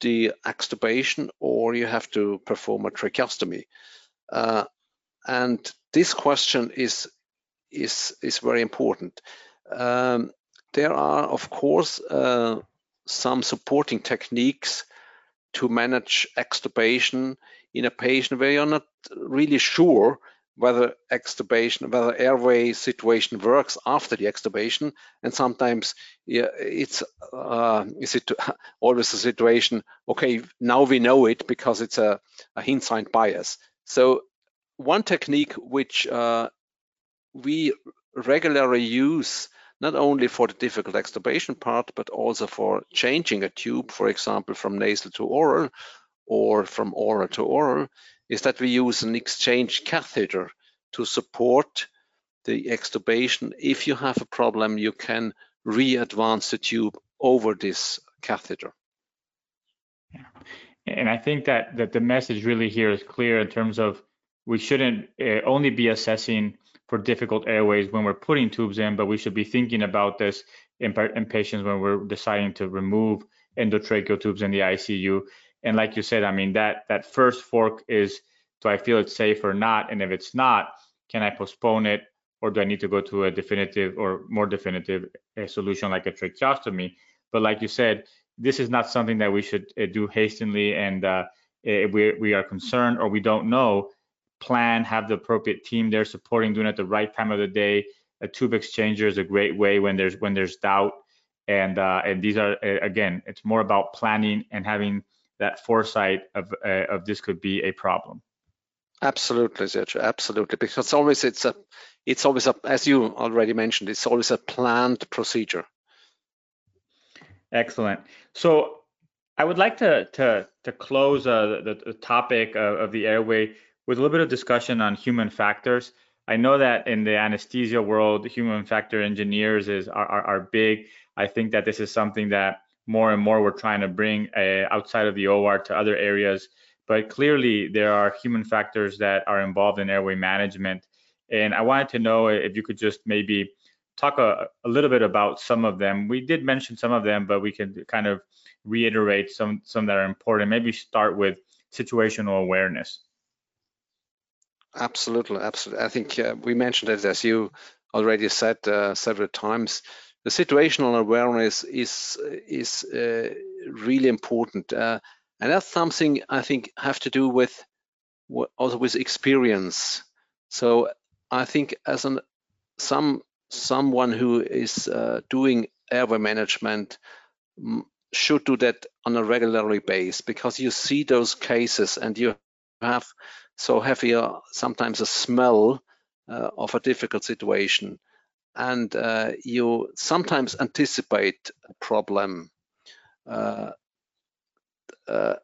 [SPEAKER 3] the extubation or you have to perform a tracheostomy. Uh, and this question is is is very important. Um, there are, of course, uh, some supporting techniques to manage extubation in a patient where you're not really sure whether extubation, whether airway situation works after the extubation, and sometimes yeah, it's uh, is it always a situation? Okay, now we know it because it's a, a hindsight bias. So one technique which uh, we regularly use not only for the difficult extubation part, but also for changing a tube, for example, from nasal to oral or from oral to oral, is that we use an exchange catheter to support the extubation. If you have a problem, you can re-advance the tube over this catheter.
[SPEAKER 2] Yeah. And I think that, that the message really here is clear in terms of we shouldn't uh, only be assessing for difficult airways when we're putting tubes in, but we should be thinking about this in, in patients when we're deciding to remove endotracheal tubes in the ICU. And like you said, I mean, that, that first fork is do I feel it's safe or not? And if it's not, can I postpone it or do I need to go to a definitive or more definitive solution like a tracheostomy? But like you said, this is not something that we should uh, do hastily and uh, we, we are concerned or we don't know, plan, have the appropriate team there supporting, doing it at the right time of the day. A tube exchanger is a great way when there's when there's doubt. And uh, and these are again, it's more about planning and having that foresight of uh, of this could be a problem.
[SPEAKER 3] Absolutely, Sergio, absolutely. Because always it's a, it's always a, as you already mentioned, it's always a planned procedure.
[SPEAKER 2] Excellent. So I would like to to to close uh, the, the topic of, of the airway with a little bit of discussion on human factors. I know that in the anesthesia world, human factor engineers is are, are, are big. I think that this is something that more and more we're trying to bring uh, outside of the OR to other areas but clearly there are human factors that are involved in airway management. And I wanted to know if you could just maybe talk a, a little bit about some of them. We did mention some of them, but we can kind of reiterate some some that are important. Maybe start with situational awareness.
[SPEAKER 3] Absolutely, absolutely. I think uh, we mentioned it as you already said uh, several times. The situational awareness is is uh, really important. Uh, and that's something I think have to do with also with experience. So I think as an some someone who is uh, doing airway management should do that on a regularly basis because you see those cases and you have so heavy sometimes a smell uh, of a difficult situation and uh, you sometimes anticipate a problem uh, uh,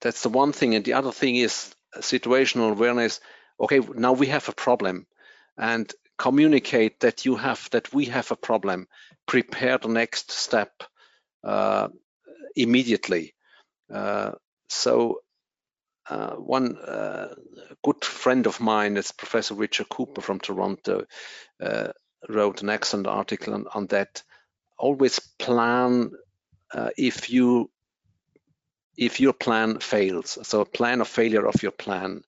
[SPEAKER 3] that's the one thing. And the other thing is situational awareness. Okay, now we have a problem and communicate that you have that we have a problem prepare the next step uh, immediately. Uh, so uh, one uh, good friend of mine is Professor Richard Cooper from Toronto, uh, wrote an excellent article on, on that. Always plan uh, if you if your plan fails. So plan a failure of your plan.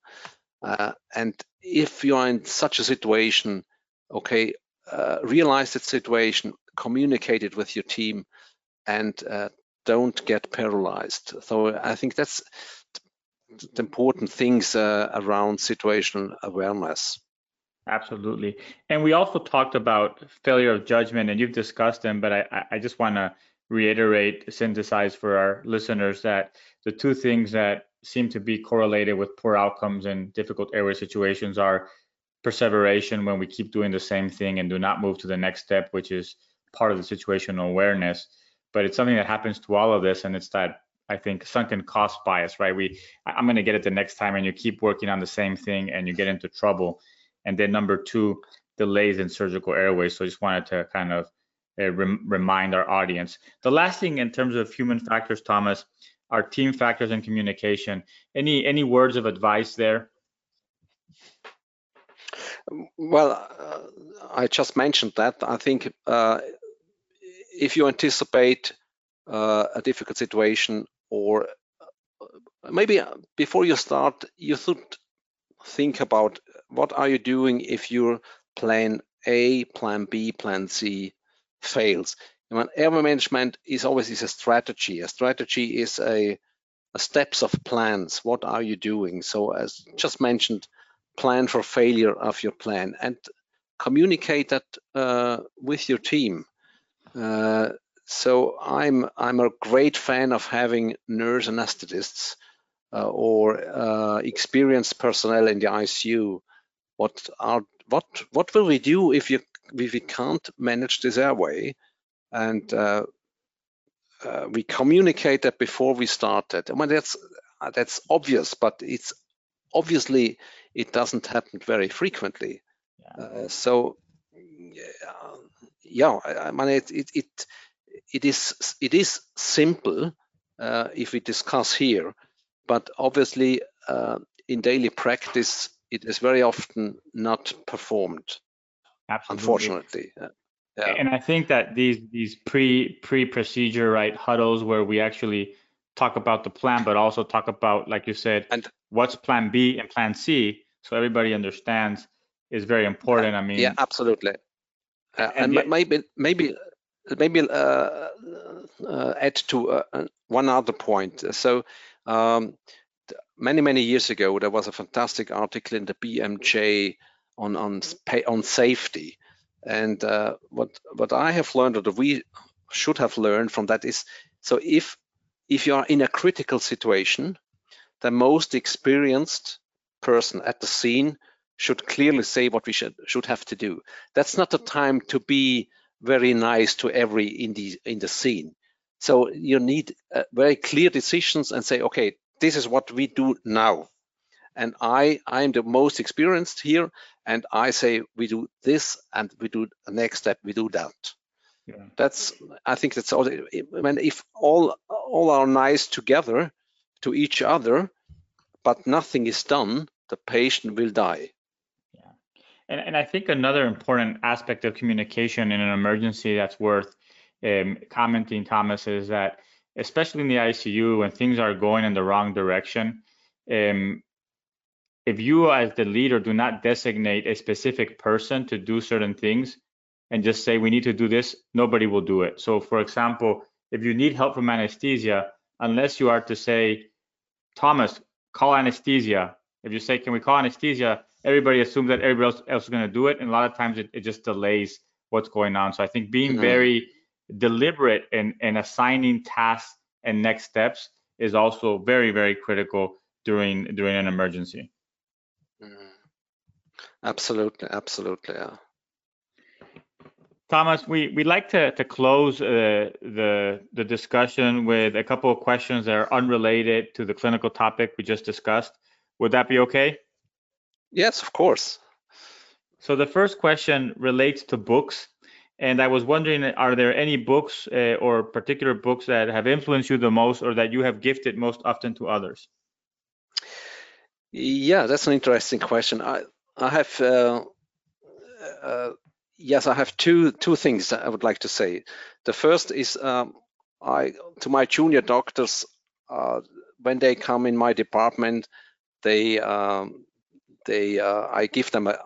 [SPEAKER 3] Uh, and if you are in such a situation, okay, uh, realize that situation, communicate it with your team, and don't get paralyzed. So I think that's the important things uh, around situational awareness.
[SPEAKER 2] Absolutely. And we also talked about failure of judgment, and you've discussed them, but I, I just want to reiterate, synthesize for our listeners that the two things that seem to be correlated with poor outcomes in difficult airway situations are perseveration when we keep doing the same thing and do not move to the next step, which is part of the situational awareness. But it's something that happens to all of this, and it's that I think sunken cost bias, right? We I'm going to get it the next time, and you keep working on the same thing, and you get into trouble. And then number two, delays in surgical airways. So I just wanted to kind of uh, rem remind our audience. The last thing in terms of human factors, Thomas, are team factors and communication. Any any words of advice there?
[SPEAKER 3] Well, uh, I just mentioned that. I think uh, if you anticipate uh, a difficult situation or uh, maybe uh, before you start, you should think about what are you doing if your plan A, plan B, plan C fails. And when error management is always is a strategy. A strategy is a, a, steps of plans. What are you doing? So as just mentioned, plan for failure of your plan and communicate that uh, with your team. Uh, so I'm I'm a great fan of having nurse anesthetists uh, or uh, experienced personnel in the ICU. What are what what will we do if you if we can't manage this airway? And uh, uh we communicate that before we started. I mean that's that's obvious, but it's obviously it doesn't happen very frequently. Yeah. Uh, so yeah, I, I mean it, it, it it is it is simple uh, if we discuss here, but obviously uh, in daily practice it is very often not performed. Absolutely. Unfortunately.
[SPEAKER 2] Yeah. And I think that these these pre pre procedure right huddles where we actually talk about the plan, but also talk about, like you said, and what's plan B and plan C, so everybody understands, is very important. I mean,
[SPEAKER 3] yeah, absolutely. Uh, and, and maybe maybe maybe uh, uh, add to uh, one other point. So um, many many years ago, there was a fantastic article in the BMJ on on on safety, and uh, what what I have learned, or we should have learned from that, is so if if you are in a critical situation, the most experienced person at the scene should clearly say what we should should have to do. That's not the time to be very nice to every in the in the scene. So you need uh, very clear decisions and say, okay, this is what we do now. And I I'm the most experienced here, and I say we do this and we do the next step, we do that. Yeah. That's I think that's all. Mean, if all all are nice together to each other, but nothing is done, the patient will die.
[SPEAKER 2] And, and I think another important aspect of communication in an emergency that's worth um, commenting, Thomas, is that especially in the ICU when things are going in the wrong direction, um, if you as the leader do not designate a specific person to do certain things and just say we need to do this, nobody will do it. So for example, if you need help from anesthesia, unless you are to say, Thomas, call anesthesia. If you say, can we call anesthesia? everybody assumes that everybody else, else is going to do it, and a lot of times it, it just delays what's going on. So I think being mm-hmm. very deliberate in, in assigning tasks and next steps is also very very critical during during an emergency. Mm-hmm.
[SPEAKER 3] Absolutely, absolutely. Yeah.
[SPEAKER 2] Thomas, we we like to to close uh, the the discussion with a couple of questions that are unrelated to the clinical topic we just discussed. Would that be okay?
[SPEAKER 3] Yes, of course.
[SPEAKER 2] So the first question relates to books. And I was wondering, are there any books uh, or particular books that have influenced you the most or that you have gifted most often to others?
[SPEAKER 3] Yeah, that's an interesting question. I, I have, uh, uh, yes, I have two two things I would like to say. The first is um, I to my junior doctors uh, when they come in my department, they um, they uh, I give them a,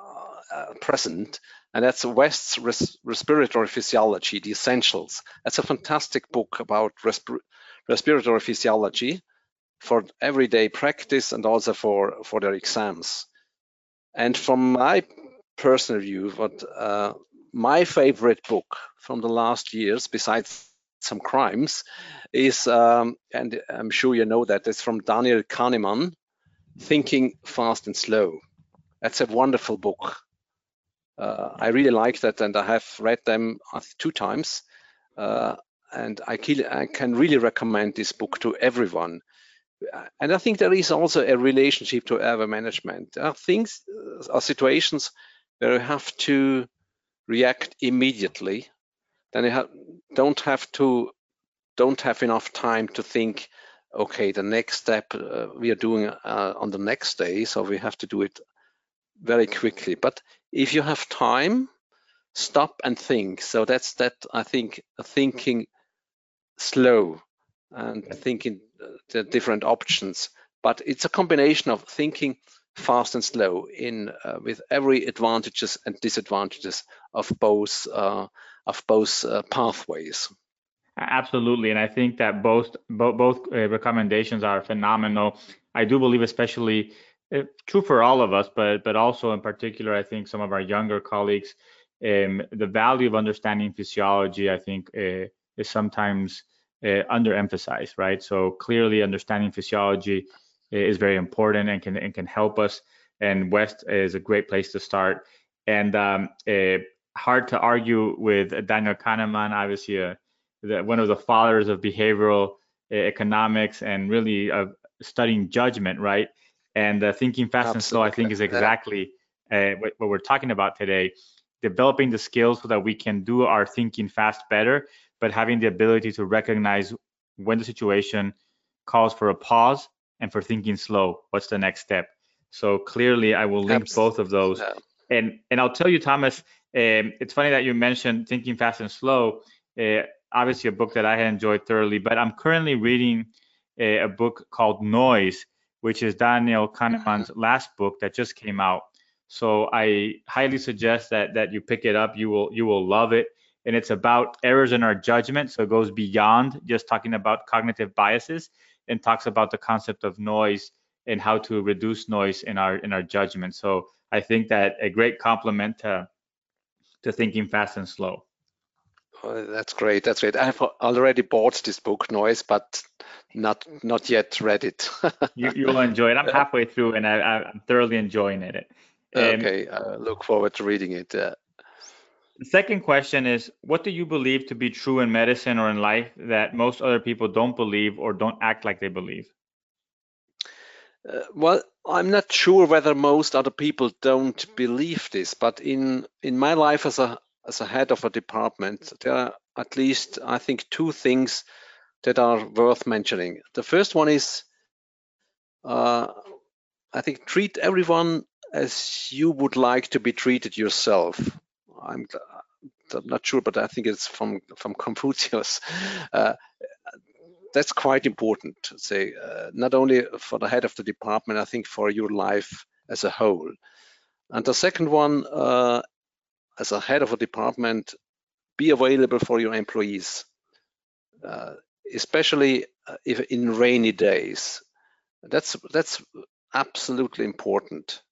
[SPEAKER 3] a, present, and that's West's res respiratory physiology, the essentials. That's a fantastic book about resp respiratory physiology for everyday practice and also for for their exams. And from my personal view, what uh, my favorite book from the last years, besides some crimes, is, um, and I'm sure you know that, it's from Daniel Kahneman, Thinking Fast and Slow. That's a wonderful book. Uh, I really like that, and I have read them two times. Uh, and I, can really recommend this book to everyone. And I think there is also a relationship to airway management. There are things, are situations where you have to react immediately. Then you don't have to don't have enough time to think okay the next step uh, we are doing uh, on the next day so we have to do it very quickly. But if you have time stop and think. So that's that i think thinking slow and thinking uh, the different options. But it's a combination of thinking fast and slow in uh, with every advantages and disadvantages of both uh, of both uh, pathways.
[SPEAKER 2] Absolutely, and I think that both both, both uh, recommendations are phenomenal. I do believe, especially uh, true for all of us, but but also in particular, I think some of our younger colleagues, um, the value of understanding physiology, I think, uh, is sometimes uh, underemphasized, right? So clearly, understanding physiology uh, is very important and can and can help us. And West is a great place to start. And um, uh, hard to argue with Daniel Kahneman, obviously a the, one of the fathers of behavioral economics and really studying judgment, right? And uh, thinking fast Absolutely. and slow, I think, is exactly uh, what, what, we're talking about today. Developing the skills so that we can do our thinking fast better, but having the ability to recognize when the situation calls for a pause and for thinking slow. What's the next step? So clearly, I will link Absolutely. both of those. And and I'll tell you, Thomas. Um, it's funny that you mentioned thinking fast and slow. Uh, obviously a book that I had enjoyed thoroughly, but I'm currently reading a, a book called Noise, which is Daniel Kahneman's uh-huh. last book that just came out. So I highly suggest that that you pick it up. You will you will love it. And it's about errors in our judgment. So it goes beyond just talking about cognitive biases and talks about the concept of noise and how to reduce noise in our in our judgment. So I think that a great complement to to thinking fast and slow.
[SPEAKER 3] Oh, that's great. That's great. I have already bought this book, Noise, but not not yet read it.
[SPEAKER 2] you, you'll enjoy it. I'm halfway through, and I, am thoroughly enjoying it.
[SPEAKER 3] Um, okay, uh, look forward to reading it. Uh,
[SPEAKER 2] the second question is, what do you believe to be true in medicine or in life that most other people don't believe or don't act like they believe?
[SPEAKER 3] Uh, well, I'm not sure whether most other people don't believe this, but in in my life as a as a head of a department, there are at least, I think, two things that are worth mentioning. The first one is, uh, I think, treat everyone as you would like to be treated yourself. I'm, I'm not sure, but I think it's from from Confucius. Uh, that's quite important to say, uh, not only for the head of the department, I think for your life as a whole. And the second one uh, as a head of a department, be available for your employees, uh, especially uh, if in rainy days. That's that's absolutely important.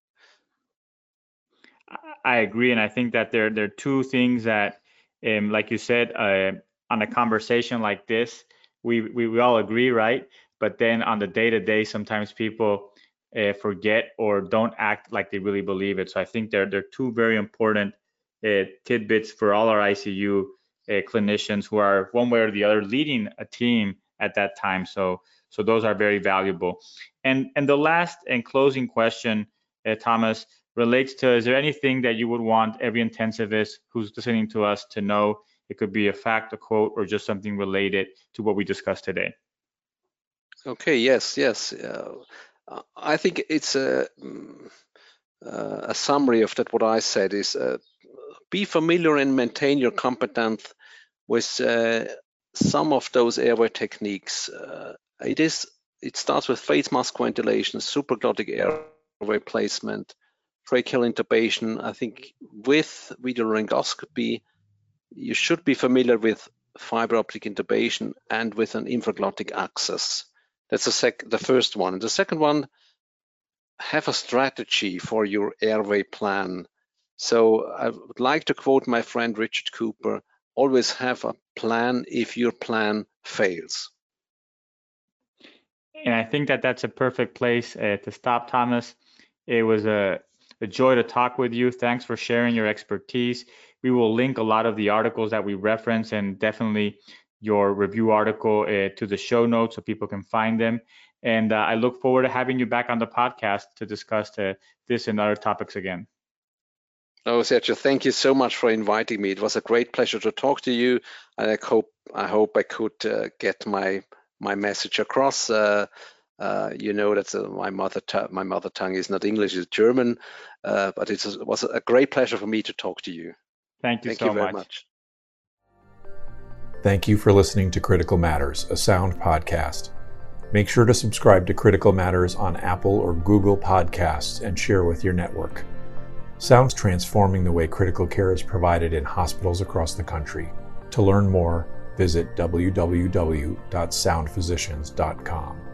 [SPEAKER 2] I agree, and I think that there there are two things that, um, like you said, uh, on a conversation like this, we, we we all agree, right? But then on the day to day, sometimes people uh, forget or don't act like they really believe it. So I think there there are two very important tidbits for all our ICU uh, clinicians who are one way or the other leading a team at that time. So so those are very valuable. And and the last and closing question, uh, Thomas, relates to is there anything that you would want every intensivist who's listening to us to know? It could be a fact, a quote, or just something related to what we discussed today.
[SPEAKER 3] Okay, yes, yes. Uh, I think it's a, mm, uh, a summary of that what I said is uh, be familiar and maintain your competence with uh, some of those airway techniques. Uh, it is it starts with face mask ventilation, supraglottic airway placement, tracheal intubation. I think with video laryngoscopy, you should be familiar with fiber optic intubation and with an infraglottic access. That's the, sec the first one. And the second one, have a strategy for your airway plan. So I would like to quote my friend Richard Cooper, always have a plan if your plan fails.
[SPEAKER 2] And I think that that's a perfect place uh, to stop, Thomas. It was a, a joy to talk with you. Thanks for sharing your expertise. We will link a lot of the articles that we reference and definitely your review article uh, to the show notes so people can find them. And uh, I look forward to having you back on the podcast to discuss uh, this and other topics again.
[SPEAKER 3] Oh, Sergio, thank you so much for inviting me. It was a great pleasure to talk to you. And I hope I hope I could uh, get my my message across. Uh, uh, you know that my mother my mother tongue is not English, it's German. but it was a great pleasure for me to talk to you.
[SPEAKER 2] Thank you
[SPEAKER 3] thank
[SPEAKER 2] so
[SPEAKER 3] you very
[SPEAKER 2] much.
[SPEAKER 3] much.
[SPEAKER 1] Thank you for listening to Critical Matters, a sound podcast. Make sure to subscribe to Critical Matters on Apple or Google Podcasts and share with your network. Sound's transforming the way critical care is provided in hospitals across the country. To learn more, visit www.soundphysicians.com.